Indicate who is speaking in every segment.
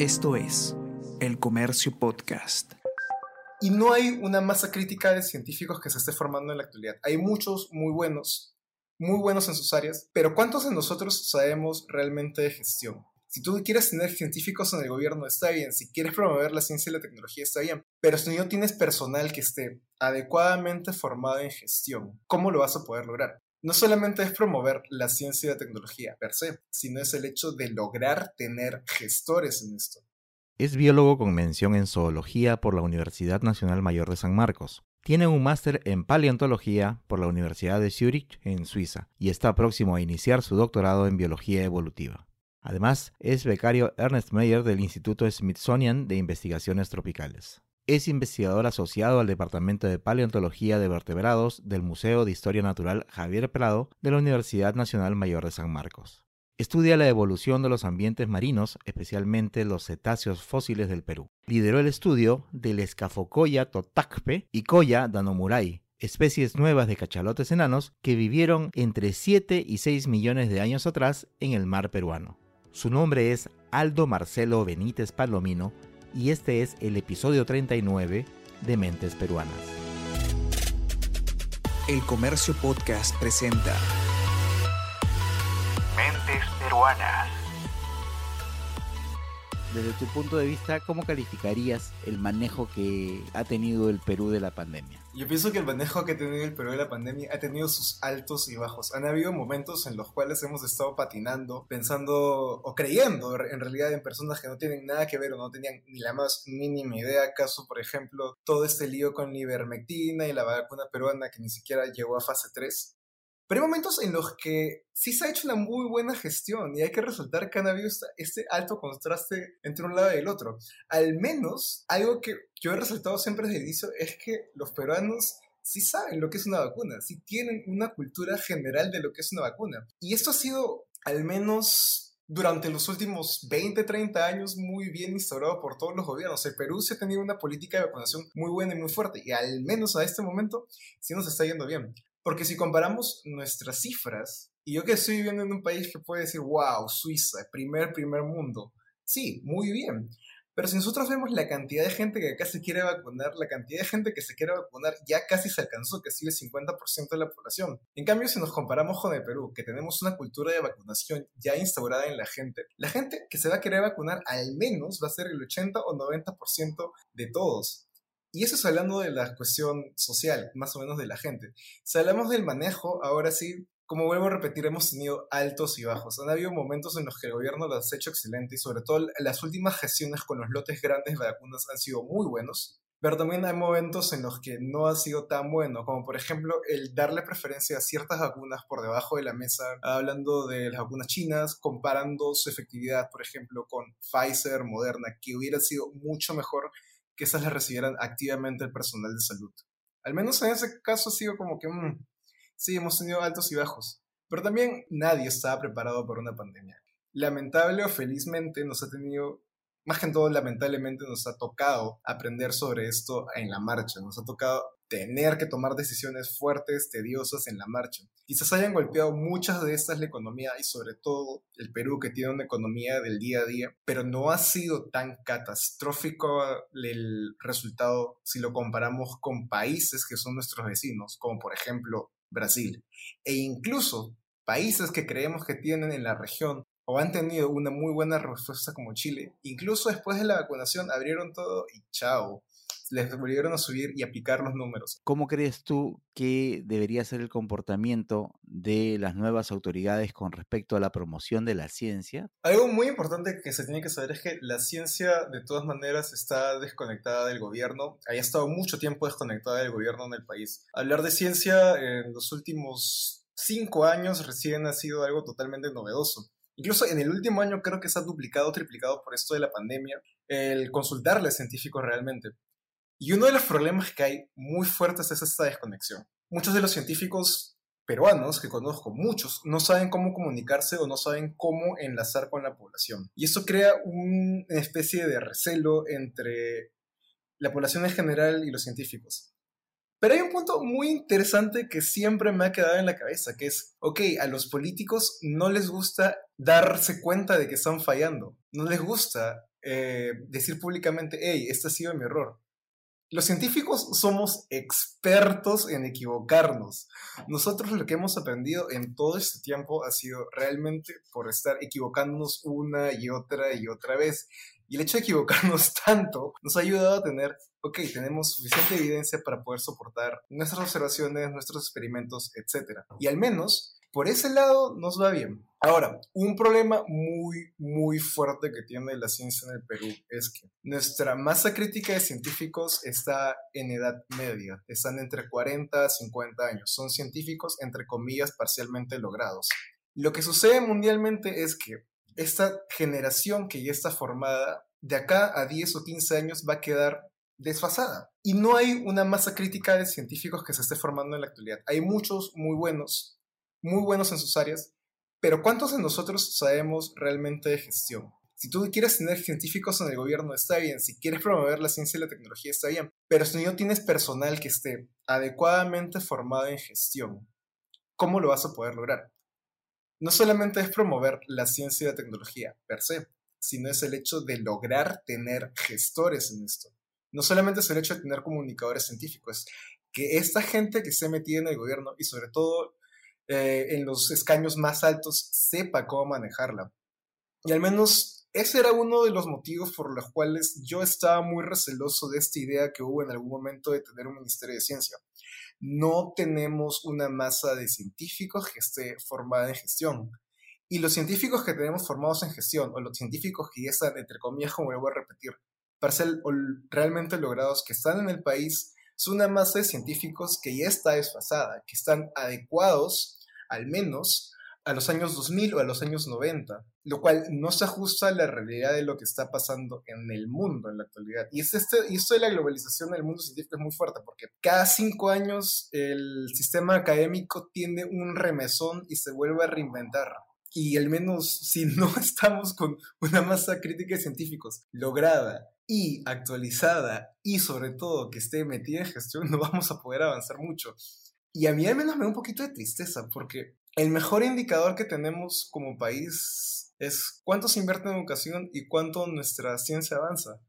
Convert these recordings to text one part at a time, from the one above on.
Speaker 1: Esto es El Comercio Podcast.
Speaker 2: Y no hay una masa crítica de científicos que se esté formando en la actualidad. Hay muchos muy buenos, muy buenos en sus áreas, pero ¿cuántos de nosotros sabemos realmente de gestión? Si tú quieres tener científicos en el gobierno, está bien. Si quieres promover la ciencia y la tecnología, está bien. Pero si no tienes personal que esté adecuadamente formado en gestión, ¿cómo lo vas a poder lograr? No solamente es promover la ciencia y la tecnología per se, sino es el hecho de lograr tener gestores en esto.
Speaker 3: Es biólogo con mención en zoología por la Universidad Nacional Mayor de San Marcos. Tiene un máster en paleontología por la Universidad de Zurich en Suiza y está próximo a iniciar su doctorado en biología evolutiva. Además, es becario Ernest Meyer del Instituto Smithsonian de Investigaciones Tropicales. Es investigador asociado al Departamento de Paleontología de Vertebrados del Museo de Historia Natural Javier Prado de la Universidad Nacional Mayor de San Marcos. Estudia la evolución de los ambientes marinos, especialmente los cetáceos fósiles del Perú. Lideró el estudio del escafocoya totacpe y coya danomurai, especies nuevas de cachalotes enanos que vivieron entre 7 y 6 millones de años atrás en el mar peruano. Su nombre es Aldo Marcelo Benítez Palomino y este es el episodio 39 de Mentes Peruanas.
Speaker 1: El Comercio Podcast presenta Mentes Peruanas.
Speaker 3: Desde tu punto de vista, ¿cómo calificarías el manejo que ha tenido el Perú de la pandemia?
Speaker 2: Yo pienso que el manejo que ha tenido el Perú de la pandemia ha tenido sus altos y bajos. Han habido momentos en los cuales hemos estado patinando, pensando o creyendo en realidad en personas que no tienen nada que ver o no tenían ni la más mínima idea. Caso, por ejemplo, todo este lío con la ivermectina y la vacuna peruana que ni siquiera llegó a fase 3. Pero hay momentos en los que sí se ha hecho una muy buena gestión y hay que resaltar que han habido este alto contraste entre un lado y el otro. Al menos, algo que yo he resaltado siempre desde el inicio es que los peruanos sí saben lo que es una vacuna, sí tienen una cultura general de lo que es una vacuna. Y esto ha sido, al menos durante los últimos 20, 30 años muy bien instaurado por todos los gobiernos. El Perú se ha tenido una política de vacunación muy buena y muy fuerte y al menos a este momento sí nos está yendo bien. Porque si comparamos nuestras cifras, y yo que estoy viviendo en un país que puede decir, wow, Suiza, primer, primer mundo, sí, muy bien. Pero si nosotros vemos la cantidad de gente que acá se quiere vacunar, la cantidad de gente que se quiere vacunar ya casi se alcanzó, que sigue el 50% de la población. En cambio, si nos comparamos con el Perú, que tenemos una cultura de vacunación ya instaurada en la gente, la gente que se va a querer vacunar al menos va a ser el 80 o 90% de todos. Y eso es hablando de la cuestión social, más o menos de la gente. Si hablamos del manejo, ahora sí, como vuelvo a repetir, hemos tenido altos y bajos. Han habido momentos en los que el gobierno lo ha hecho excelente y sobre todo las últimas gestiones con los lotes grandes de vacunas han sido muy buenos. Pero también hay momentos en los que no ha sido tan bueno, como por ejemplo el darle preferencia a ciertas vacunas por debajo de la mesa, hablando de las vacunas chinas, comparando su efectividad, por ejemplo, con Pfizer, Moderna, que hubiera sido mucho mejor que esas las recibieran activamente el personal de salud. Al menos en ese caso ha sido como que, mm, sí, hemos tenido altos y bajos, pero también nadie estaba preparado para una pandemia. Lamentable o felizmente nos ha tenido, más que todo lamentablemente nos ha tocado aprender sobre esto en la marcha, nos ha tocado tener que tomar decisiones fuertes, tediosas en la marcha. Quizás hayan golpeado muchas de estas la economía y sobre todo el Perú que tiene una economía del día a día, pero no ha sido tan catastrófico el resultado si lo comparamos con países que son nuestros vecinos, como por ejemplo Brasil, e incluso países que creemos que tienen en la región o han tenido una muy buena respuesta como Chile, incluso después de la vacunación abrieron todo y chao les volvieron a subir y a picar los números.
Speaker 3: ¿Cómo crees tú que debería ser el comportamiento de las nuevas autoridades con respecto a la promoción de la ciencia?
Speaker 2: Algo muy importante que se tiene que saber es que la ciencia de todas maneras está desconectada del gobierno, ha estado mucho tiempo desconectada del gobierno en el país. Hablar de ciencia en los últimos cinco años recién ha sido algo totalmente novedoso. Incluso en el último año creo que se ha duplicado o triplicado por esto de la pandemia el consultarle a científicos realmente. Y uno de los problemas que hay muy fuertes es esta desconexión. Muchos de los científicos peruanos que conozco, muchos, no saben cómo comunicarse o no saben cómo enlazar con la población. Y eso crea una especie de recelo entre la población en general y los científicos. Pero hay un punto muy interesante que siempre me ha quedado en la cabeza, que es, ok, a los políticos no les gusta darse cuenta de que están fallando. no les gusta eh, decir públicamente, hey, este ha sido mi error. Los científicos somos expertos en equivocarnos. Nosotros lo que hemos aprendido en todo este tiempo ha sido realmente por estar equivocándonos una y otra y otra vez. Y el hecho de equivocarnos tanto nos ha ayudado a tener, ok, tenemos suficiente evidencia para poder soportar nuestras observaciones, nuestros experimentos, etc. Y al menos por ese lado nos va bien. Ahora, un problema muy, muy fuerte que tiene la ciencia en el Perú es que nuestra masa crítica de científicos está en edad media, están entre 40 a 50 años, son científicos entre comillas parcialmente logrados. Lo que sucede mundialmente es que esta generación que ya está formada, de acá a 10 o 15 años va a quedar desfasada. Y no hay una masa crítica de científicos que se esté formando en la actualidad. Hay muchos muy buenos, muy buenos en sus áreas, pero ¿cuántos de nosotros sabemos realmente de gestión? Si tú quieres tener científicos en el gobierno, está bien. Si quieres promover la ciencia y la tecnología, está bien. Pero si no tienes personal que esté adecuadamente formado en gestión, ¿cómo lo vas a poder lograr? No solamente es promover la ciencia y la tecnología per se, sino es el hecho de lograr tener gestores en esto. No solamente es el hecho de tener comunicadores científicos, que esta gente que se metida en el gobierno y sobre todo eh, en los escaños más altos sepa cómo manejarla. Y al menos ese era uno de los motivos por los cuales yo estaba muy receloso de esta idea que hubo en algún momento de tener un Ministerio de Ciencia. No tenemos una masa de científicos que esté formada en gestión. Y los científicos que tenemos formados en gestión, o los científicos que ya están, entre comillas, como lo voy a repetir, ser realmente logrados, que están en el país, son una masa de científicos que ya está desfasada, que están adecuados al menos a los años 2000 o a los años 90, lo cual no se ajusta a la realidad de lo que está pasando en el mundo en la actualidad. Y, es este, y esto de la globalización del mundo científico es muy fuerte, porque cada cinco años el sistema académico tiene un remesón y se vuelve a reinventar. Y al menos si no estamos con una masa crítica de científicos lograda y actualizada y sobre todo que esté metida en gestión, no vamos a poder avanzar mucho. Y a mí al menos me da un poquito de tristeza porque el mejor indicador que tenemos como país es cuánto se invierte en educación y cuánto nuestra ciencia avanza.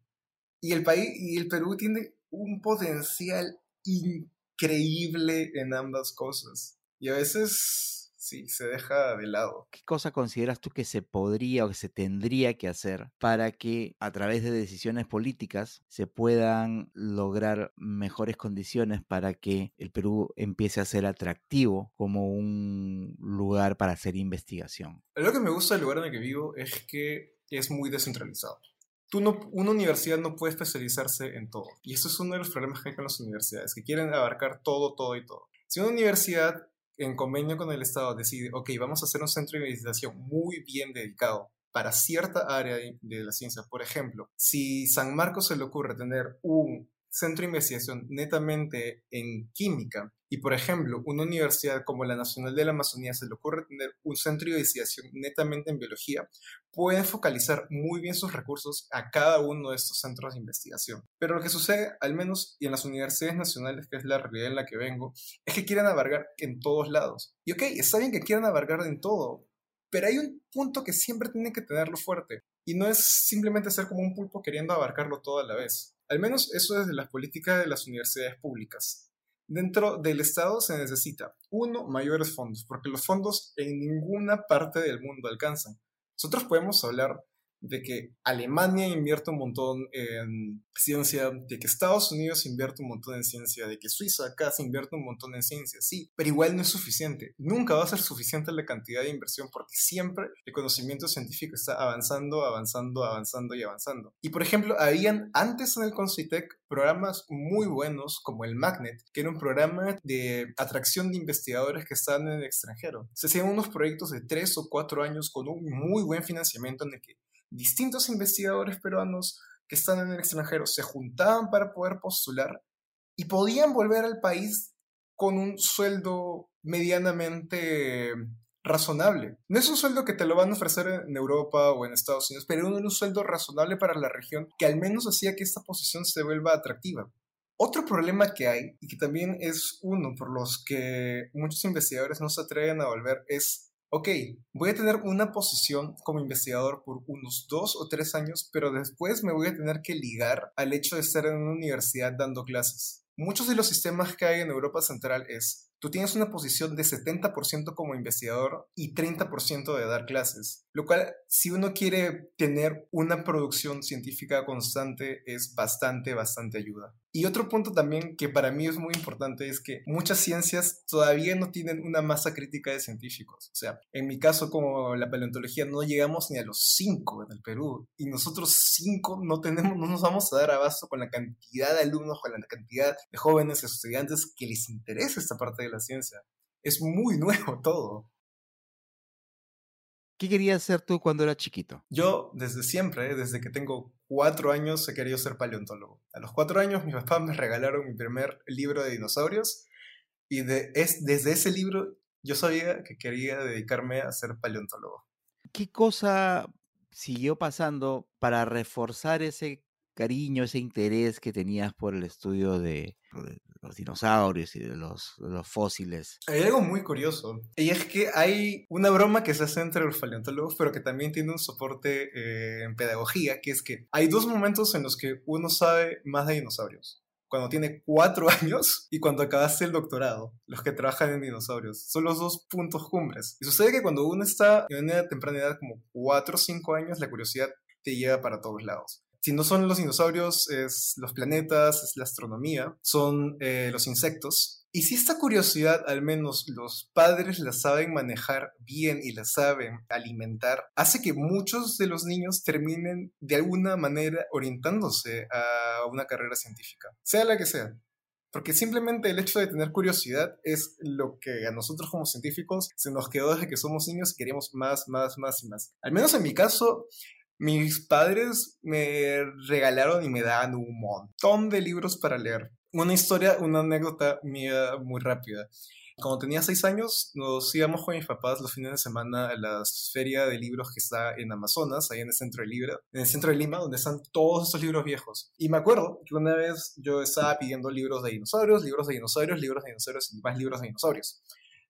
Speaker 2: Y el país y el Perú tiene un potencial increíble en ambas cosas. Y a veces sí, se deja de lado.
Speaker 3: ¿Qué cosa consideras tú que se podría o que se tendría que hacer para que a través de decisiones políticas se puedan lograr mejores condiciones para que el Perú empiece a ser atractivo como un lugar para hacer investigación?
Speaker 2: Lo que me gusta del lugar en el que vivo es que es muy descentralizado. Tú no, una universidad no puede especializarse en todo. Y eso es uno de los problemas que hay con las universidades, que quieren abarcar todo, todo y todo. Si una universidad en convenio con el Estado decide, ok, vamos a hacer un centro de investigación muy bien dedicado para cierta área de, la ciencia. Por ejemplo, si San Marcos se le ocurre tener un centro de investigación netamente en química y, por ejemplo, una universidad como la Nacional de la Amazonía se le ocurre tener un centro de investigación netamente en biología, pueden focalizar muy bien sus recursos a cada uno de estos centros de investigación. Pero lo que sucede, al menos y en las universidades nacionales, que es la realidad en la que vengo, es que quieren abarcar en todos lados. Y ok, está bien que quieran abarcar en todo, pero hay un punto que siempre tiene que tenerlo fuerte. Y no es simplemente ser como un pulpo queriendo abarcarlo todo a la vez. Al menos eso es de las políticas de las universidades públicas. Dentro del Estado se necesita, uno, mayores fondos, porque los fondos en ninguna parte del mundo alcanzan. Nosotros podemos hablar de que Alemania invierte un montón en ciencia, de que Estados Unidos invierte un montón en ciencia, de que Suiza acá se invierte un montón en ciencia, sí, pero igual no es suficiente. Nunca va a ser suficiente la cantidad de inversión porque siempre el conocimiento científico está avanzando, avanzando, avanzando y avanzando. Y por ejemplo, habían antes en el Concitec programas muy buenos como el Magnet, que era un programa de atracción de investigadores que estaban en el extranjero. Se hacían unos proyectos de tres o cuatro años con un muy buen financiamiento en el que distintos investigadores peruanos que están en el extranjero se juntaban para poder postular y podían volver al país con un sueldo medianamente razonable. No es un sueldo que te lo van a ofrecer en Europa o en Estados Unidos, pero era un sueldo razonable para la región que al menos hacía que esta posición se vuelva atractiva. Otro problema que hay, y que también es uno por los que muchos investigadores no se atreven a volver, es ok, voy a tener una posición como investigador por unos dos o tres años, pero después me voy a tener que ligar al hecho de estar en una universidad dando clases. Muchos de los sistemas que hay en Europa Central es tú tienes una posición de 70% como investigador y 30% de dar clases, lo cual si uno quiere tener una producción científica constante es bastante, bastante ayuda. Y otro punto también que para mí es muy importante es que muchas ciencias todavía no tienen una masa crítica de científicos. O sea, en mi caso como la paleontología no llegamos ni a los 5 en el Perú y nosotros 5 no tenemos, no nos vamos a dar abasto con la cantidad de alumnos, con la cantidad de jóvenes estudiantes que les interesa esta parte de la ciencia. Es muy nuevo todo.
Speaker 3: ¿Qué querías ser tú cuando eras chiquito?
Speaker 2: Yo, desde siempre, desde que tengo cuatro años, he querido ser paleontólogo. A los cuatro años, mis papás me regalaron mi primer libro de dinosaurios y de, es, desde ese libro yo sabía que quería dedicarme a ser paleontólogo.
Speaker 3: ¿Qué cosa siguió pasando para reforzar ese cariño, ese interés que tenías por el estudio de, los dinosaurios y de los, los, fósiles.
Speaker 2: Hay algo muy curioso, y es que hay una broma que se hace entre los paleontólogos, pero que también tiene un soporte eh, en pedagogía, que es que hay dos momentos en los que uno sabe más de dinosaurios. Cuando tiene cuatro años y cuando acabaste el doctorado, los que trabajan en dinosaurios. Son los dos puntos cumbres. Y sucede que cuando uno está en una temprana edad, como cuatro o cinco años, la curiosidad te lleva para todos lados si no son los dinosaurios, es los planetas, es la astronomía, son eh, los insectos. Y si esta curiosidad, al menos los padres la saben manejar bien y la saben alimentar, hace que muchos de los niños terminen de alguna manera orientándose a una carrera científica, sea la que sea. Porque simplemente el hecho de tener curiosidad es lo que a nosotros como científicos se nos quedó desde que somos niños y queríamos más, más, más y más. Al menos en mi caso, mis padres me regalaron y me daban un montón de libros para leer. Una historia, una anécdota mía muy rápida. Cuando tenía seis años, nos íbamos con mis papás los fines de semana a la feria de libros que está en Amazonas, ahí en el centro de Lima, en el centro de Lima, donde están todos estos libros viejos. Y me acuerdo que una vez yo estaba pidiendo libros de dinosaurios, libros de dinosaurios, libros de dinosaurios y más libros de dinosaurios.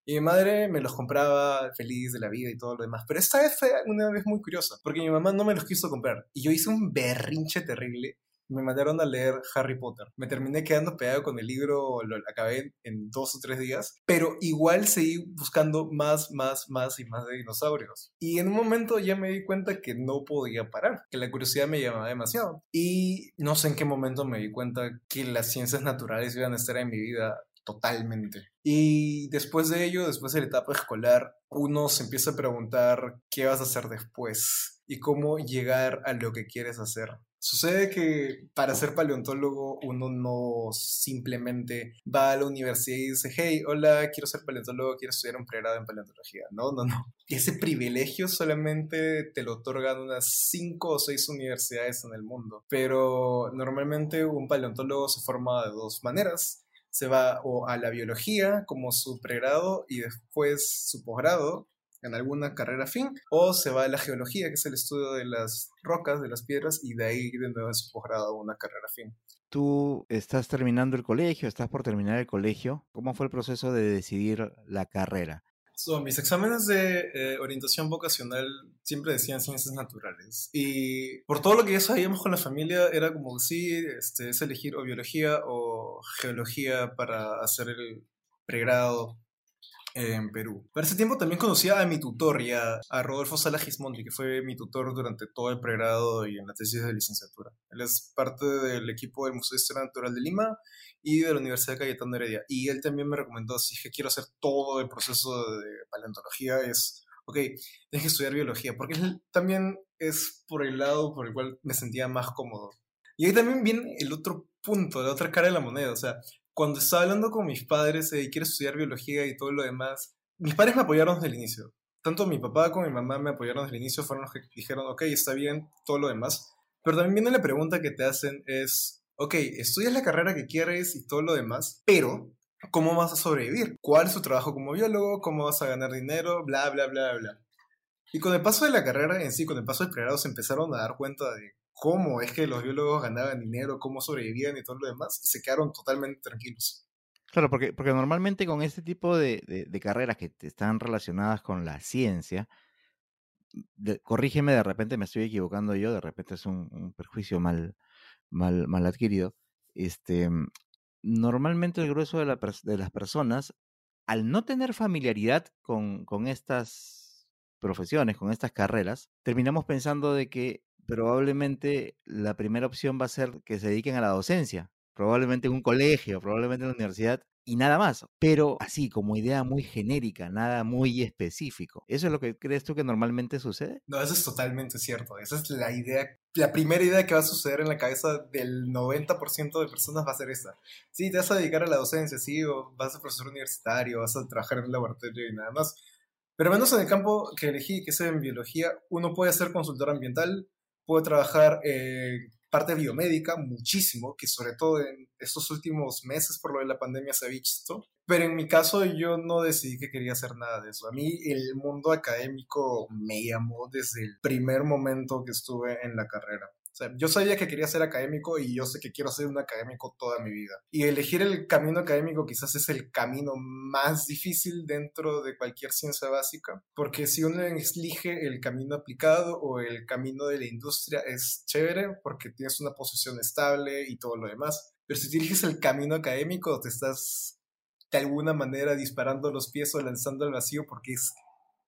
Speaker 2: Y mi madre me los compraba feliz de la vida y todo lo demás. Pero esta vez fue una vez muy curiosa, porque mi mamá no me los quiso comprar. Y yo hice un berrinche terrible. Me mandaron a leer Harry Potter. Me terminé quedando pegado con el libro, lo acabé en dos o tres días, pero igual seguí buscando más, más, más y más de dinosaurios. Y en un momento ya me di cuenta que no podía parar, que la curiosidad me llamaba demasiado. Y no sé en qué momento me di cuenta que las ciencias naturales iban a estar en mi vida totalmente. Y después de ello, después de la etapa escolar, uno se empieza a preguntar qué vas a hacer después y cómo llegar a lo que quieres hacer. Sucede que para ser paleontólogo uno no simplemente va a la universidad y dice, hey, hola, quiero ser paleontólogo, quiero estudiar un pregrado en paleontología. No, no, no. Ese privilegio solamente te lo otorgan unas cinco o seis universidades en el mundo. Pero normalmente un paleontólogo se forma de dos maneras se va o a la biología como su pregrado y después su posgrado en alguna carrera fin, o se va a la geología, que es el estudio de las rocas, de las piedras, y de ahí de nuevo en su posgrado una carrera fin.
Speaker 3: Tú estás terminando el colegio, estás por terminar el colegio. ¿Cómo fue el proceso de decidir la carrera?
Speaker 2: Mis exámenes de eh, orientación vocacional siempre decían ciencias naturales. Y por todo lo que ya sabíamos con la familia, era como, sí, este, es elegir o biología o geología para hacer el pregrado en Perú. Para ese tiempo también conocía a mi tutor y a, Rodolfo Sala Gismondi, que fue mi tutor durante todo el pregrado y en la tesis de licenciatura. Él es parte del equipo del Museo de Historia Natural de Lima y de la Universidad Cayetano Heredia. Y él también me recomendó, si es que quiero hacer todo el proceso de paleontología, es, ok, que estudiar biología, porque él también es por el lado por el cual me sentía más cómodo. Y ahí también viene el otro punto, la otra cara de la moneda, o sea, cuando estaba hablando con mis padres y quiero estudiar biología y todo lo demás, mis padres me apoyaron desde el inicio. Tanto mi papá como mi mamá me apoyaron desde el inicio, fueron los que dijeron, ok, está bien, todo lo demás. Pero también viene la pregunta que te hacen es, ok, estudias la carrera que quieres y todo lo demás, pero ¿cómo vas a sobrevivir? ¿Cuál es tu trabajo como biólogo? ¿Cómo vas a ganar dinero? Bla, bla, bla, bla. Y con el paso de la carrera en sí, con el paso del pregrado, se empezaron a dar cuenta de cómo es que los biólogos ganaban dinero, cómo sobrevivían y todo lo demás, se quedaron totalmente tranquilos.
Speaker 3: Claro, porque, porque normalmente con este tipo de, de- carreras que están relacionadas con la ciencia, corrígeme, de repente me estoy equivocando yo, de repente es un, perjuicio mal, mal, mal adquirido. Este, normalmente el grueso de, la de las personas, al no tener familiaridad con, con estas profesiones, con estas carreras, terminamos pensando de que probablemente la primera opción va a ser que se dediquen a la docencia, probablemente en un colegio, probablemente en la universidad. Y nada más, pero así como idea muy genérica, nada muy específico. ¿Eso es lo que crees tú que normalmente sucede?
Speaker 2: No, eso es totalmente cierto. Esa es la idea, la primera idea que va a suceder en la cabeza del 90% de personas va a ser esta. Sí, te vas a dedicar a la docencia, sí, o vas a ser profesor universitario, vas a trabajar en un laboratorio y nada más. Pero menos en el campo que elegí, que es en biología, uno puede ser consultor ambiental, puede trabajar en parte biomédica, muchísimo, que sobre todo en estos últimos meses por lo de la pandemia se ha visto. Pero en mi caso yo no decidí que quería hacer nada de eso. A mí el mundo académico me llamó desde el primer momento que estuve en la carrera. O sea, yo sabía que quería ser académico y yo sé que quiero ser un académico toda mi vida. Y elegir el camino académico quizás es el camino más difícil dentro de cualquier ciencia básica, porque si uno elige el camino aplicado o el camino de la industria es chévere porque tienes una posición estable y todo lo demás. Pero si eliges el camino académico, te estás de alguna manera disparando los pies o lanzando al vacío porque es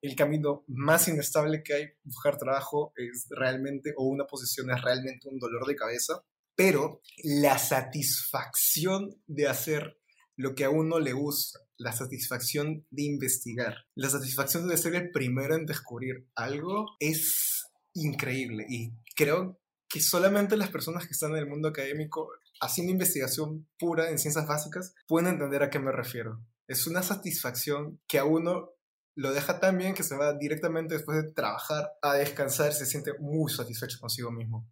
Speaker 2: el camino más inestable que hay. Buscar trabajo es realmente, o una posición es realmente un dolor de cabeza, pero la satisfacción de hacer lo que a uno le gusta, la satisfacción de investigar, la satisfacción de ser el primero en descubrir algo es increíble y creo que solamente las personas que están en el mundo académico haciendo investigación pura en ciencias básicas pueden entender a qué me refiero. Es una satisfacción que a uno lo deja tan bien que se va directamente después de trabajar a descansar y se siente muy satisfecho consigo mismo.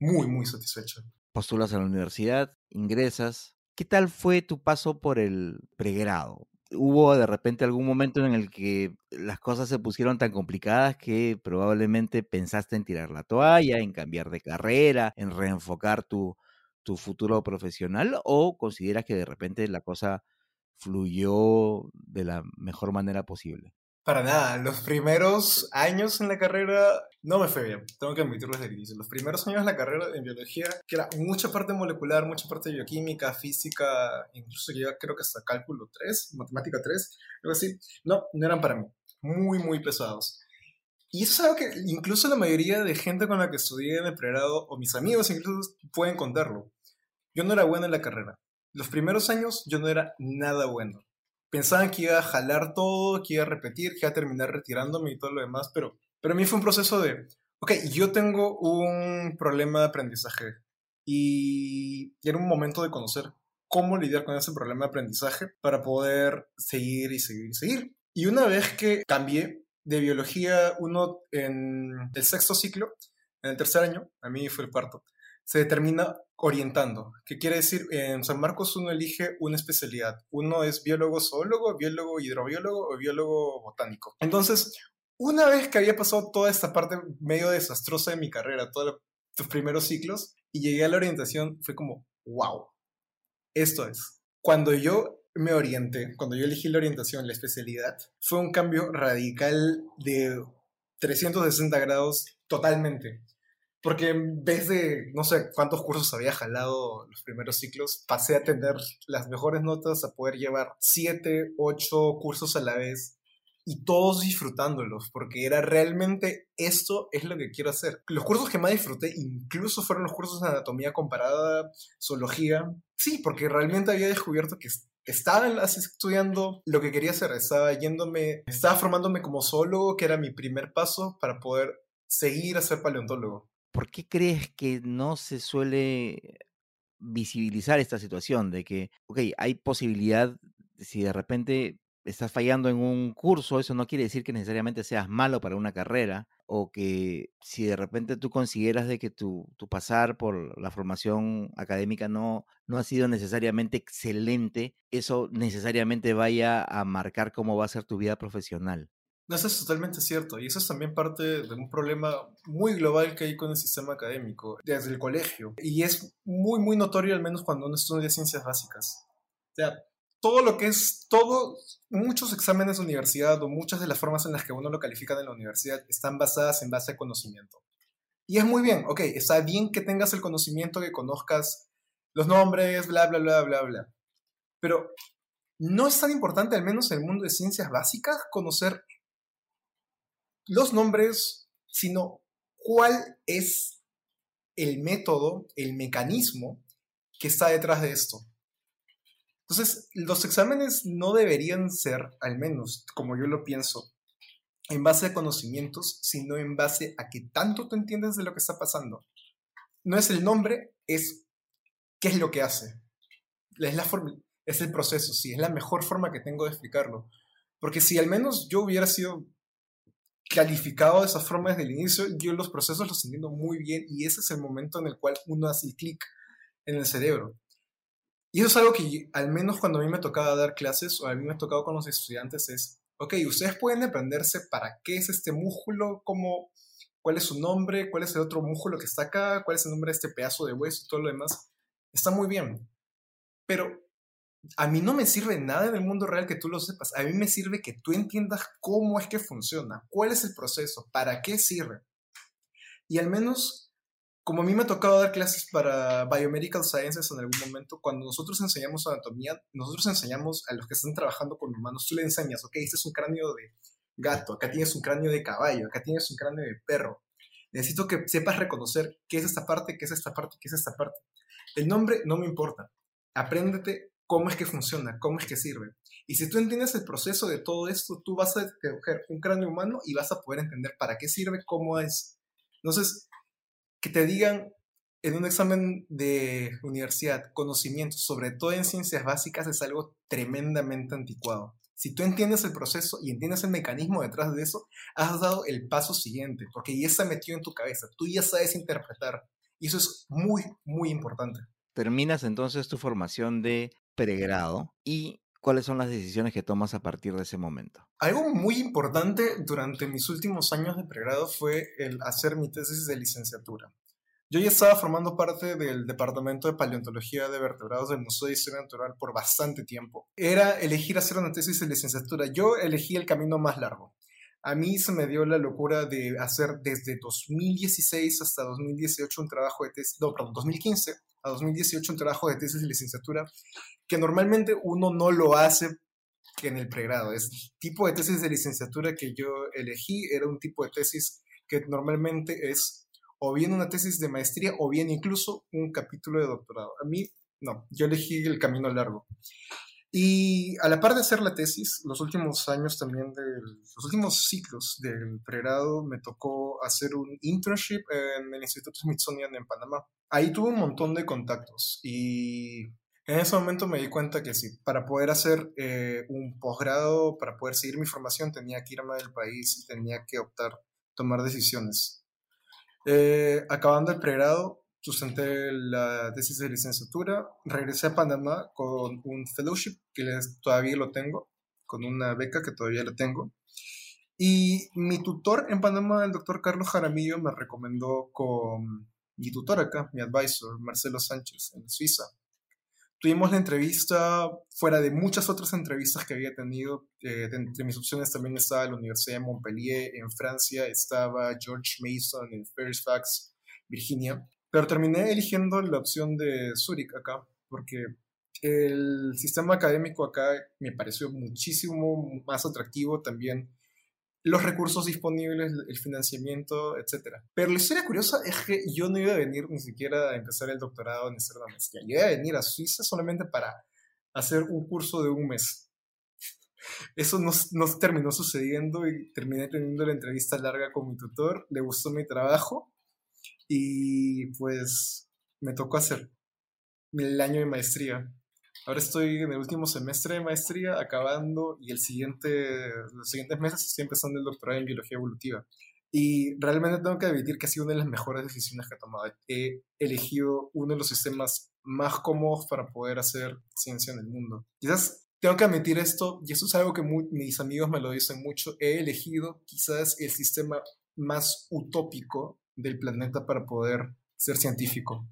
Speaker 2: Muy, muy satisfecho.
Speaker 3: Postulas a la universidad, ingresas. ¿Qué tal fue tu paso por el pregrado? ¿Hubo de repente algún momento en el que las cosas se pusieron tan complicadas que probablemente pensaste en tirar la toalla, en cambiar de carrera, en reenfocar tu, tu futuro profesional? ¿O consideras que de repente la cosa fluyó de la mejor manera posible?
Speaker 2: Para nada, los primeros años en la carrera no me fue bien, tengo que admitirlo desde el inicio. Los primeros años de la carrera en biología, que era mucha parte molecular, mucha parte de bioquímica, física, incluso llega creo que hasta cálculo 3, matemática 3, algo así, no, no eran para mí, muy, muy pesados. Y eso es algo que incluso la mayoría de gente con la que estudié en el pregrado, o mis amigos incluso, pueden contarlo. Yo no era bueno en la carrera. Los primeros años yo no era nada bueno pensaban que iba a jalar todo, que iba a repetir, que iba a terminar retirándome y todo lo demás, pero, pero a mí fue un proceso de, ok, yo tengo un problema de aprendizaje y era un momento de conocer cómo lidiar con ese problema de aprendizaje para poder seguir y seguir y seguir. Y una vez que cambié de biología uno en el sexto ciclo, en el tercer año, a mí fue el cuarto, se determina orientando. ¿Qué quiere decir? En San Marcos uno elige una especialidad. Uno es biólogo zoólogo, biólogo hidrobiólogo o biólogo botánico. Entonces, una vez que había pasado toda esta parte medio desastrosa de mi carrera, todos los primeros ciclos, y llegué a la orientación, fue como, wow, esto es. Cuando yo me orienté, cuando yo elegí la orientación, la especialidad, fue un cambio radical de 360 grados totalmente. Porque en vez de no sé cuántos cursos había jalado los primeros ciclos, pasé a tener las mejores notas, a poder llevar 7, 8 cursos a la vez y todos disfrutándolos, porque era realmente esto es lo que quiero hacer. Los cursos que más disfruté incluso fueron los cursos de anatomía comparada, zoología. Sí, porque realmente había descubierto que estaba estudiando lo que quería hacer, estaba yéndome, estaba formándome como zoólogo, que era mi primer paso para poder seguir a ser paleontólogo.
Speaker 3: ¿Por qué crees que no se suele visibilizar esta situación de que, ok, hay posibilidad, si de repente estás fallando en un curso, eso no quiere decir que necesariamente seas malo para una carrera, o que si de repente tú consideras de que tu, tu pasar por la formación académica no, no ha sido necesariamente excelente, eso necesariamente vaya a marcar cómo va a ser tu vida profesional.
Speaker 2: No, eso es totalmente cierto. Y eso es también parte de un problema muy global que hay con el sistema académico, desde el colegio. Y es muy, muy notorio, al menos cuando uno estudia ciencias básicas. O sea, todo lo que es, todo, muchos exámenes de universidad o muchas de las formas en las que uno lo califica en la universidad están basadas en base a conocimiento. Y es muy bien, ok, está bien que tengas el conocimiento, que conozcas los nombres, bla, bla, bla, bla, bla. Pero no es tan importante, al menos en el mundo de ciencias básicas, conocer los nombres, sino cuál es el método, el mecanismo que está detrás de esto. Entonces, los exámenes no deberían ser, al menos como yo lo pienso, en base a conocimientos, sino en base a que tanto tú entiendes de lo que está pasando. No es el nombre, es qué es lo que hace. Es, la es el proceso, sí, es la mejor forma que tengo de explicarlo. Porque si al menos yo hubiera sido calificado de esa forma desde el inicio, yo los procesos los entiendo muy bien y ese es el momento en el cual uno hace el clic en el cerebro. Y eso es algo que al menos cuando a mí me tocaba dar clases o a mí me ha tocado con los estudiantes es, ok, ustedes pueden aprenderse para qué es este músculo, cómo, cuál es su nombre, cuál es el otro músculo que está acá, cuál es el nombre de este pedazo de hueso y todo lo demás. Está muy bien. Pero a mí no me sirve nada en el mundo real que tú lo sepas. A mí me sirve que tú entiendas cómo es que funciona, cuál es el proceso, para qué sirve. Y al menos como a mí me ha tocado dar clases para Biomedical Sciences en algún momento, cuando nosotros enseñamos anatomía, nosotros enseñamos a los que están trabajando con humanos, tú le enseñas, ok, este es un cráneo de gato, acá tienes un cráneo de caballo, acá tienes un cráneo de perro. Necesito que sepas reconocer qué es esta parte, qué es esta parte, qué es esta parte. El nombre no me importa. Apréndete cómo es que funciona, cómo es que sirve. Y si tú entiendes el proceso de todo esto, tú vas a coger un cráneo humano y vas a poder entender para qué sirve, cómo es. Entonces, que te digan en un examen de universidad conocimientos, sobre todo en ciencias básicas, es algo tremendamente anticuado. Si tú entiendes el proceso y entiendes el mecanismo detrás de eso, has dado el paso siguiente, porque ya está metido en tu cabeza, tú ya sabes interpretar. Y eso es muy, muy importante.
Speaker 3: Terminas entonces tu formación de pregrado y ¿cuáles son las decisiones que tomas a partir de ese momento?
Speaker 2: Algo muy importante durante mis últimos años de pregrado fue el hacer mi tesis de licenciatura. Yo ya estaba formando parte del Departamento de Paleontología de Vertebrados del Museo de Historia Natural por bastante tiempo. Era elegir hacer una tesis de licenciatura. Yo elegí el camino más largo. A mí se me dio la locura de hacer desde 2016 hasta 2018 un trabajo de tesis, no, perdón, 2015 a 2018 un trabajo de tesis de licenciatura que normalmente uno no lo hace en el pregrado. Es tipo de tesis de licenciatura que yo elegí, era un tipo de tesis que normalmente es o bien una tesis de maestría o bien incluso un capítulo de doctorado. A mí, no, yo elegí el camino largo. Y a la par de hacer la tesis, los últimos años también, de los últimos ciclos del pregrado, me tocó hacer un internship en el Instituto Smithsonian en Panamá. Ahí tuve un montón de contactos y en ese momento me di cuenta que sí, para poder hacer eh, un posgrado, para poder seguir mi formación, tenía que irme del país y tenía que optar, tomar decisiones. Eh, acabando el pregrado, sustenté la tesis de licenciatura, regresé a Panamá con un fellowship que todavía lo tengo, con una beca que todavía la tengo. Y mi tutor en Panamá, el doctor Carlos Jaramillo, me recomendó con mi tutor acá, mi advisor, Marcelo Sánchez, en Suiza. Tuvimos la entrevista, fuera de muchas otras entrevistas que había tenido, eh, entre mis opciones también estaba la Universidad de Montpellier en Francia, estaba George Mason en Fairfax, Virginia. Pero terminé eligiendo la opción de Zurich acá, porque el sistema académico acá me pareció muchísimo más atractivo también. Los recursos disponibles, el financiamiento, etc. Pero la historia curiosa es que yo no iba a venir ni siquiera a empezar el doctorado en hacer la maestría. Yo iba a venir a Suiza solamente para hacer un curso de un mes. Eso no, no terminó sucediendo y terminé teniendo la entrevista larga con mi tutor. Le gustó mi trabajo y pues me tocó hacer el año de maestría. Ahora estoy en el último semestre de maestría, acabando, y el siguiente, los siguientes meses estoy empezando el doctorado en biología evolutiva. Y realmente tengo que admitir que ha sido una de las mejores decisiones que he tomado. He elegido uno de los sistemas más cómodos para poder hacer ciencia en el mundo. Quizás tengo que admitir esto, y eso es algo que mis amigos me lo dicen mucho, he elegido quizás el sistema más utópico del planeta para poder ser científico.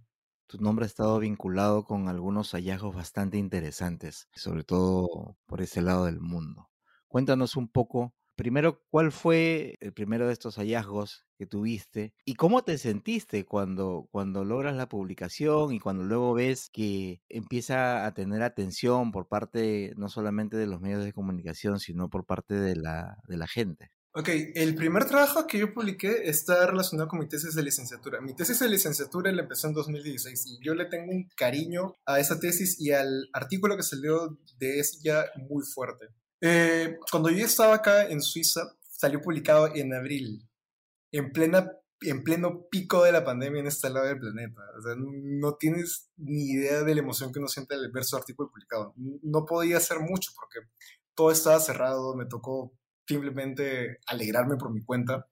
Speaker 3: tu nombre ha estado vinculado con algunos hallazgos bastante interesantes, sobre todo por ese lado del mundo. Cuéntanos un poco primero, ¿cuál fue el primero de estos hallazgos que tuviste? ¿Y cómo te sentiste cuando, cuando logras la publicación y cuando luego ves que empieza a tener atención por parte no solamente de los medios de comunicación, sino por parte de la, de la gente?
Speaker 2: Ok, el primer trabajo que yo publiqué está relacionado con mi tesis de licenciatura. Mi tesis de licenciatura la empezó en 2016 y yo le tengo un cariño a esa tesis y al artículo que salió de ella muy fuerte. Eh, cuando yo estaba acá en Suiza, salió publicado en abril, en, plena, en pleno pico de la pandemia en este lado del planeta. O sea, no tienes ni idea de la emoción que uno siente al ver su artículo publicado. No podía hacer mucho porque todo estaba cerrado, me tocó simplemente alegrarme por mi cuenta.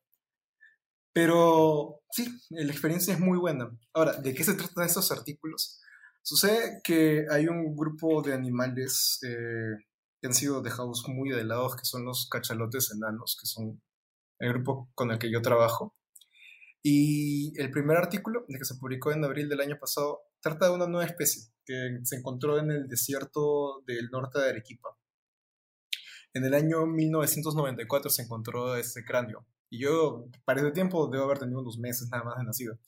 Speaker 2: Pero sí, la experiencia es muy buena. Ahora, ¿de qué se tratan estos artículos? Sucede que hay un grupo de animales eh, que han sido dejados muy de lado, que son los cachalotes enanos, que son el grupo con el que yo trabajo. Y el primer artículo, el que se publicó en abril del año pasado, trata de una nueva especie que se encontró en el desierto del norte de Arequipa. En el año 1994 se encontró este cráneo. Y yo, para ese tiempo, debo haber tenido unos meses nada más de nacido.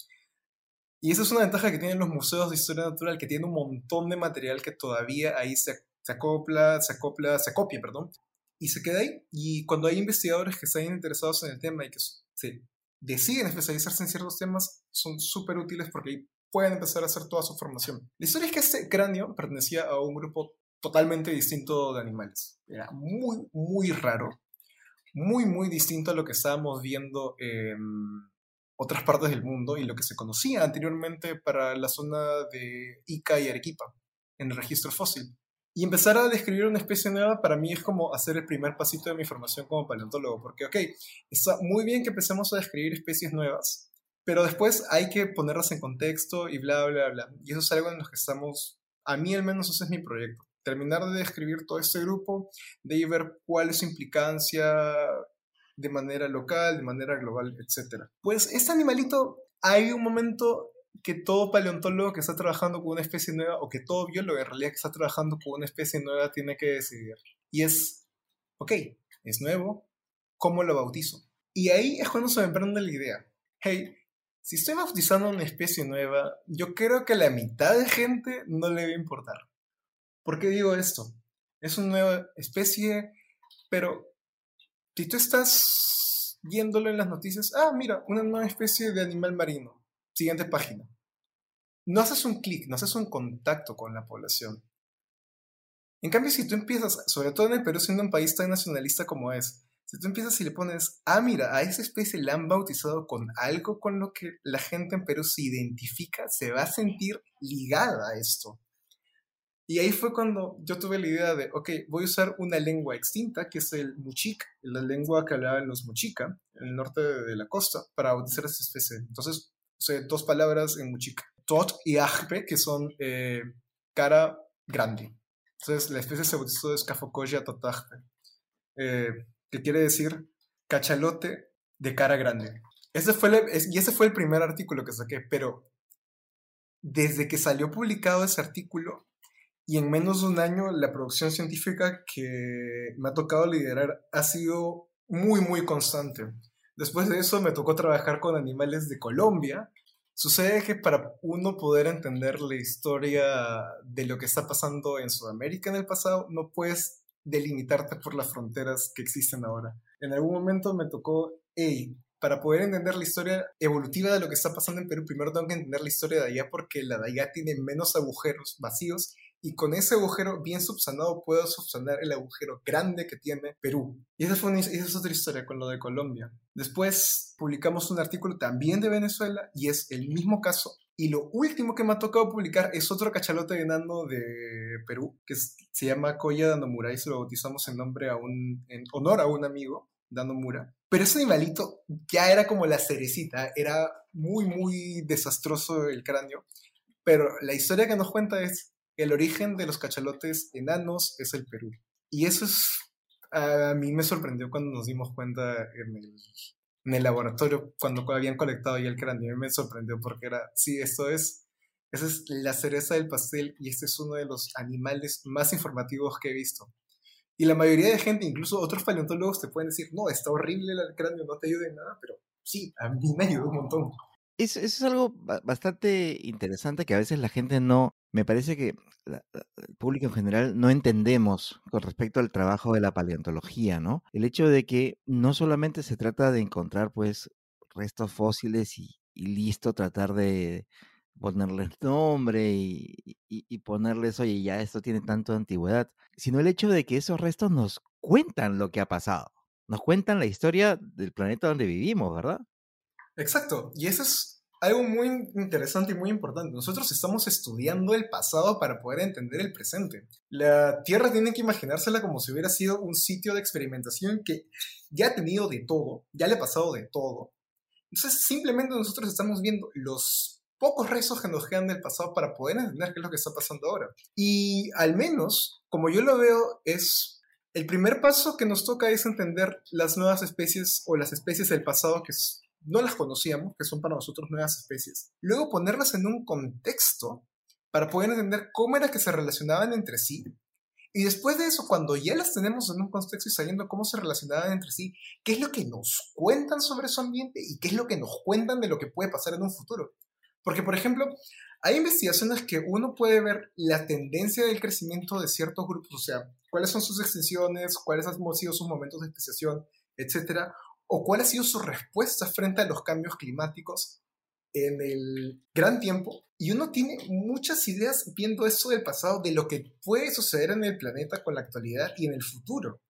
Speaker 2: Y esa es una ventaja que tienen los museos de historia natural, que tienen un montón de material que todavía ahí se se acopla, se acopla, se copia, perdón, y se queda ahí. Y cuando hay investigadores que están interesados en el tema y que se deciden especializarse en ciertos temas, son súper útiles porque ahí pueden empezar a hacer toda su formación. La historia es que este cráneo pertenecía a un grupo totalmente distinto de animales. Era muy, muy raro. Muy, muy distinto a lo que estábamos viendo en otras partes del mundo y lo que se conocía anteriormente para la zona de Ica y Arequipa en el registro fósil. Y empezar a describir una especie nueva para mí es como hacer el primer pasito de mi formación como paleontólogo, porque, ok, está muy bien que empecemos a describir especies nuevas, pero después hay que ponerlas en contexto y bla, bla, bla. Y eso es algo en lo que estamos, a mí al menos ese es mi proyecto, terminar de describir todo este grupo, de ver cuál es su implicancia de manera local, de manera global, etc. Pues este animalito, hay un momento que todo paleontólogo que está trabajando con una especie nueva, o que todo biólogo en realidad que está trabajando con una especie nueva, tiene que decidir. Y es, ok, es nuevo, ¿cómo lo bautizo? Y ahí es cuando se me prende la idea. Hey, si estoy bautizando una especie nueva, yo creo que la mitad de gente no le va a importar. ¿Por qué digo esto? Es una nueva especie, pero si tú estás viéndolo en las noticias, ah, mira, una nueva especie de animal marino Siguiente página. No haces un clic, no haces un contacto con la población. En cambio, si tú empiezas, sobre todo en el Perú, siendo un país tan nacionalista como es, si tú empiezas y le pones, ah, mira, a esa especie la han bautizado con algo con lo que la gente en Perú se identifica, se va a sentir ligada a esto. Y ahí fue cuando yo tuve la idea de, ok, voy a usar una lengua extinta, que es el muchic, la lengua que hablaban los muchica, en el norte de la costa, para bautizar esta especie. Entonces, dos palabras en muchica. Tot y ajpe, que son eh, cara grande. Entonces, la especie se bautizó de Scafocoya totajpe, eh, que quiere decir cachalote de cara grande. Ese fue y ese fue el primer artículo que saqué, pero desde que salió publicado ese artículo y en menos de un año la producción científica que me ha tocado liderar ha sido muy, muy constante. Después de eso me tocó trabajar con animales de Colombia. Sucede que para uno poder entender la historia de lo que está pasando en Sudamérica en el pasado, no puedes delimitarte por las fronteras que existen ahora. En algún momento me tocó, hey, para poder entender la historia evolutiva de lo que está pasando en Perú, primero tengo que entender la historia de allá porque la de allá tiene menos agujeros vacíos y con ese agujero bien subsanado puedo subsanar el agujero grande que tiene Perú. Y esa, fue esa es otra historia con lo de Colombia. Después publicamos un artículo también de Venezuela y es el mismo caso. Y lo último que me ha tocado publicar es otro cachalote enano de Perú que se llama Koya Danomura y se lo bautizamos en nombre a un, en honor a un amigo, Danomura. Pero ese animalito ya era como la cerecita, era muy, muy desastroso el cráneo. Pero la historia que nos cuenta es el origen de los cachalotes enanos es el Perú. Y eso es, a mí me sorprendió cuando nos dimos cuenta en el, en el laboratorio, cuando habían colectado ya el cráneo, me sorprendió porque era, sí, esto es Esa es la cereza del pastel y este es uno de los animales más informativos que he visto. Y la mayoría de gente, incluso otros paleontólogos, te pueden decir, no, está horrible el cráneo, no te ayuda nada, pero sí, a mí me ayudó un montón.
Speaker 3: Es, eso es algo ba- bastante interesante que a veces la gente no, me parece que la- el público en general no entendemos con respecto al trabajo de la paleontología, ¿no? El hecho de que no solamente se trata de encontrar pues restos fósiles y, y listo, tratar de ponerles nombre y, y- y ponerles, oye, ya esto tiene tanto de antigüedad, sino el hecho de que esos restos nos cuentan lo que ha pasado, nos cuentan la historia del planeta donde vivimos, ¿verdad?
Speaker 2: Exacto, y eso es algo muy interesante y muy importante. Nosotros estamos estudiando el pasado para poder entender el presente. La Tierra tiene que imaginársela como si hubiera sido un sitio de experimentación que ya ha tenido de todo, ya le ha pasado de todo. Entonces, simplemente nosotros estamos viendo los pocos restos que nos quedan del pasado para poder entender qué es lo que está pasando ahora. Y al menos, como yo lo veo, es el primer paso que nos toca es entender las nuevas especies o las especies del pasado que no las conocíamos, que son para nosotros nuevas especies. Luego ponerlas en un contexto para poder entender cómo era que se relacionaban entre sí. Y después de eso, cuando ya las tenemos en un contexto y sabiendo cómo se relacionaban entre sí, qué es lo que nos cuentan sobre su ambiente y qué es lo que nos cuentan de lo que puede pasar en un futuro. Porque, por ejemplo, hay investigaciones que uno puede ver la tendencia del crecimiento de ciertos grupos, o sea, cuáles son sus extensiones, cuáles han sido sus momentos de especiación, etcétera, o cuál ha sido su respuesta frente a los cambios climáticos en el gran tiempo. Y uno tiene muchas ideas viendo eso del pasado, de lo que puede suceder en el planeta con la actualidad y en el futuro.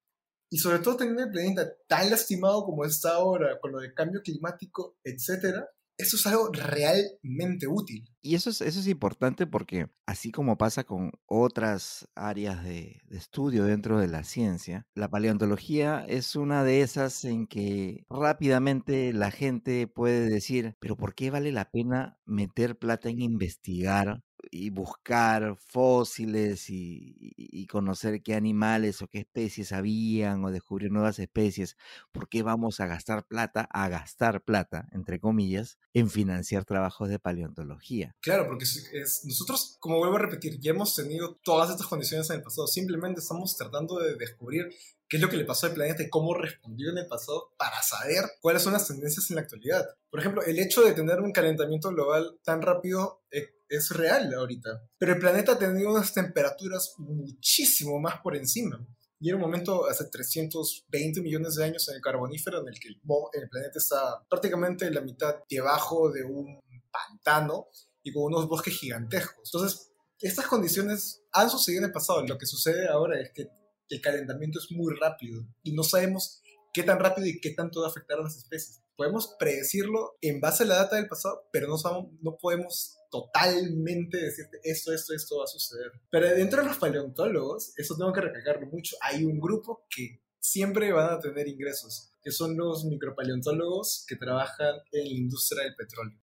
Speaker 2: Y sobre todo teniendo el planeta tan lastimado como está ahora, con lo del cambio climático, etcétera, eso es algo realmente útil.
Speaker 3: Y eso es, eso es importante porque así como pasa con otras áreas de, de estudio dentro de la ciencia, la paleontología es una de esas en que rápidamente la gente puede decir, pero ¿por qué vale la pena meter plata en investigar y buscar fósiles y, y- conocer qué animales o qué especies habían o descubrir nuevas especies? ¿Por qué vamos a gastar plata, a gastar plata, entre comillas, en financiar trabajos de paleontología?
Speaker 2: Claro, porque es- nosotros, como vuelvo a repetir, ya hemos tenido todas estas condiciones en el pasado. Simplemente estamos tratando de descubrir qué es lo que le pasó al planeta y cómo respondió en el pasado para saber cuáles son las tendencias en la actualidad. Por ejemplo, el hecho de tener un calentamiento global tan rápido eh, es real ahorita. Pero el planeta tenido unas temperaturas muchísimo más por encima. Y era un momento hace 320 millones de años en el carbonífero en el que el planeta está prácticamente la mitad debajo de un pantano y con unos bosques gigantescos. Entonces, estas condiciones han sucedido en el pasado. Lo que sucede ahora es que el calentamiento es muy rápido y no sabemos qué tan rápido y qué tanto va a afectar a las especies. Podemos predecirlo en base a la data del pasado, pero no, sabemos, no podemos totalmente decirte esto, esto, esto va a suceder. Pero dentro de los paleontólogos, eso tengo que recalcarlo mucho, hay un grupo que siempre van a tener ingresos, que son los micropaleontólogos que trabajan en la industria del petróleo.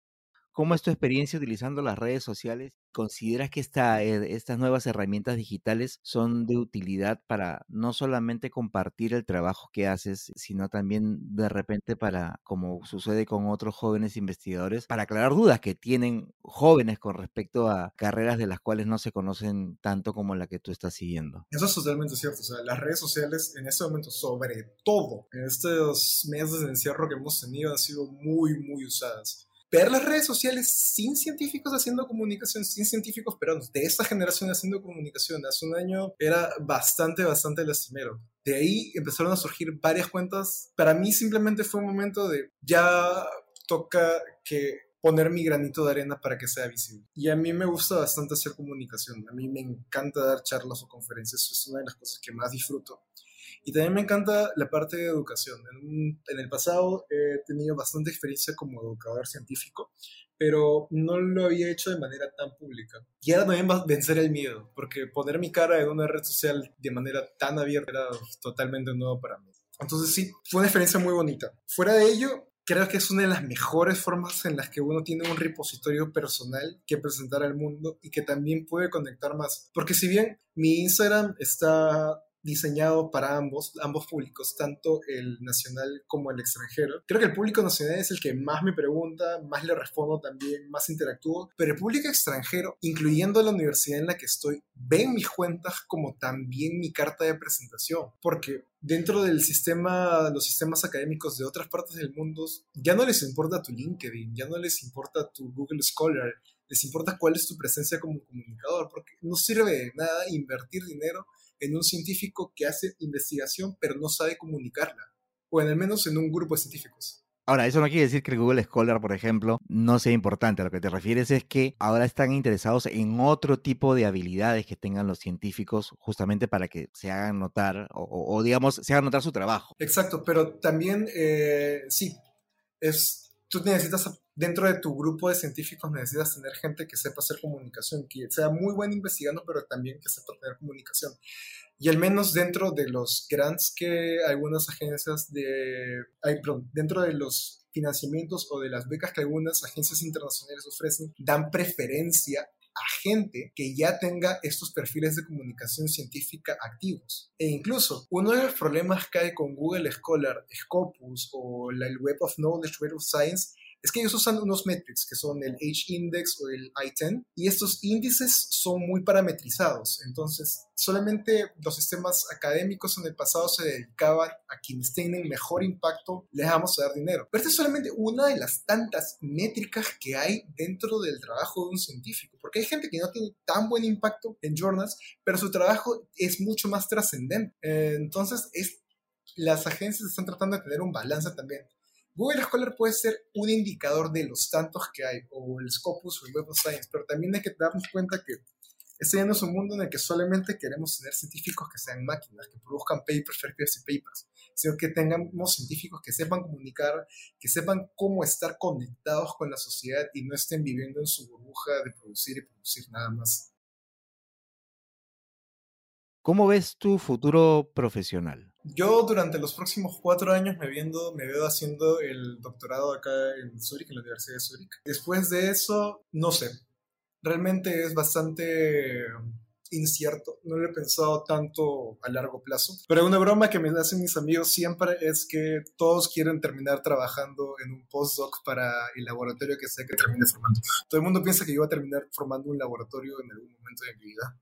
Speaker 3: ¿Cómo es tu experiencia utilizando las redes sociales? ¿Consideras que esta, eh, estas nuevas herramientas digitales son de utilidad para no solamente compartir el trabajo que haces, sino también de repente para, como sucede con otros jóvenes investigadores, para aclarar dudas que tienen jóvenes con respecto a carreras de las cuales no se conocen tanto como la que tú estás siguiendo?
Speaker 2: Eso es totalmente cierto. O sea, las redes sociales en este momento, sobre todo en estos meses de encierro que hemos tenido, han sido muy, muy usadas. Ver las redes sociales sin científicos haciendo comunicación, sin científicos, pero de esta generación haciendo comunicación hace un año era bastante, bastante lastimero. De ahí empezaron a surgir varias cuentas. Para mí simplemente fue un momento de ya toca que poner mi granito de arena para que sea visible. Y a mí me gusta bastante hacer comunicación. A mí me encanta dar charlas o conferencias. Es una de las cosas que más disfruto. Y también me encanta la parte de educación. En, en, el pasado he tenido bastante experiencia como educador científico, pero no lo había hecho de manera tan pública. Y ahora también va a vencer el miedo, porque poner mi cara en una red social de manera tan abierta era totalmente nuevo para mí. Entonces sí, fue una experiencia muy bonita. Fuera de ello, creo que es una de las mejores formas en las que uno tiene un repositorio personal que presentar al mundo y que también puede conectar más. Porque si bien mi Instagram está diseñado para ambos, ambos públicos, tanto el nacional como el extranjero. Creo que el público nacional es el que más me pregunta, más le respondo también, más interactúo, pero el público extranjero, incluyendo la universidad en la que estoy, ven mis cuentas como también mi carta de presentación, porque dentro del sistema, los sistemas académicos de otras partes del mundo, ya no les importa tu LinkedIn, ya no les importa tu Google Scholar, les importa cuál es tu presencia como comunicador, porque no sirve de nada invertir dinero en un científico que hace investigación pero no sabe comunicarla, o en al menos en un grupo de científicos.
Speaker 3: Ahora, eso no quiere decir que el Google Scholar, por ejemplo, no sea importante. A lo que te refieres es que ahora están interesados en otro tipo de habilidades que tengan los científicos justamente para que se hagan notar o, digamos, se hagan notar su trabajo.
Speaker 2: Exacto, pero también eh, sí, es, tú necesitas dentro de tu grupo de científicos necesitas tener gente que sepa hacer comunicación, que sea muy buena investigando, pero también que sepa tener comunicación. Y al menos dentro de los grants que algunas agencias de, perdón, dentro de los financiamientos o de las becas que algunas agencias internacionales ofrecen, dan preferencia a gente que ya tenga estos perfiles de comunicación científica activos. E incluso, uno de los problemas que hay con Google Scholar, Scopus o el Web of Knowledge, Web of Science, es que ellos usan unos metrics que son el H-index o el I-10 y estos índices son muy parametrizados. Entonces, solamente los sistemas académicos en el pasado se dedicaban a quienes tienen mejor impacto, les vamos a dar dinero. Pero esta es solamente una de las tantas métricas que hay dentro del trabajo de un científico, porque hay gente que no tiene tan buen impacto en journals, pero su trabajo es mucho más trascendente. Entonces, es, las agencias están tratando de tener un balance también Google Scholar puede ser un indicador de los tantos que hay, o el Scopus o el Web of Science, pero también hay que darnos cuenta que este ya no es un mundo en el que solamente queremos tener científicos que sean máquinas, que produzcan papers, papers y papers, sino que tengamos científicos que sepan comunicar, que sepan cómo estar conectados con la sociedad y no estén viviendo en su burbuja de producir y producir nada más.
Speaker 3: ¿Cómo ves tu futuro profesional?
Speaker 2: Yo durante los próximos cuatro años me, viendo, veo haciendo el doctorado acá en Zurich, en la Universidad de Zurich. Después de eso, no sé. Realmente es bastante incierto. No lo he pensado tanto a largo plazo. Pero una broma que me hacen mis amigos siempre es que todos quieren terminar trabajando en un postdoc para el laboratorio que sea que termine formando. Todo el mundo piensa que yo voy a terminar formando un laboratorio en algún momento de mi vida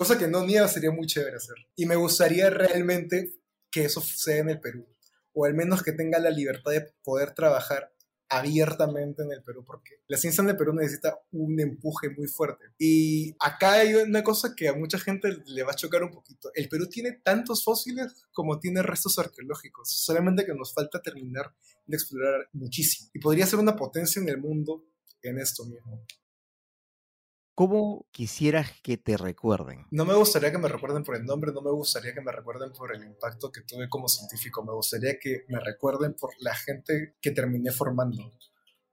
Speaker 2: cosa que no niega sería muy chévere hacer. Y me gustaría realmente que eso suceda en el Perú, o al menos que tenga la libertad de poder trabajar abiertamente en el Perú, porque la ciencia en el Perú necesita un empuje muy fuerte. Y acá hay una cosa que a mucha gente le va a chocar un poquito. El Perú tiene tantos fósiles como tiene restos arqueológicos, solamente que nos falta terminar de explorar muchísimo. Y podría ser una potencia en el mundo en esto mismo.
Speaker 3: ¿Cómo quisieras que te recuerden?
Speaker 2: No me gustaría que me recuerden por el nombre, no me gustaría que me recuerden por el impacto que tuve como científico, me gustaría que me recuerden por la gente que terminé formando.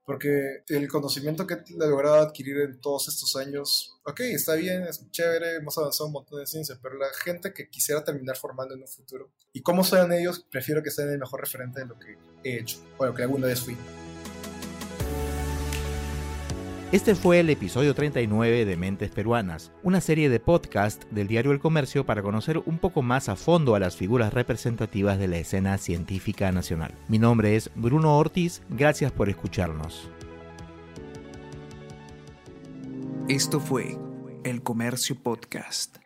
Speaker 2: Porque el conocimiento que he logrado adquirir en todos estos años, ok, está bien, es chévere, hemos avanzado un montón de ciencia, pero la gente que quisiera terminar formando en un futuro, y cómo sean ellos, prefiero que sean el mejor referente de lo que he hecho, o lo que alguna vez fui.
Speaker 3: Este fue el episodio 39 de Mentes Peruanas, una serie de podcast del diario El Comercio para conocer un poco más a fondo a las figuras representativas de la escena científica nacional. Mi nombre es Bruno Ortiz, gracias por escucharnos.
Speaker 1: Esto fue El Comercio Podcast.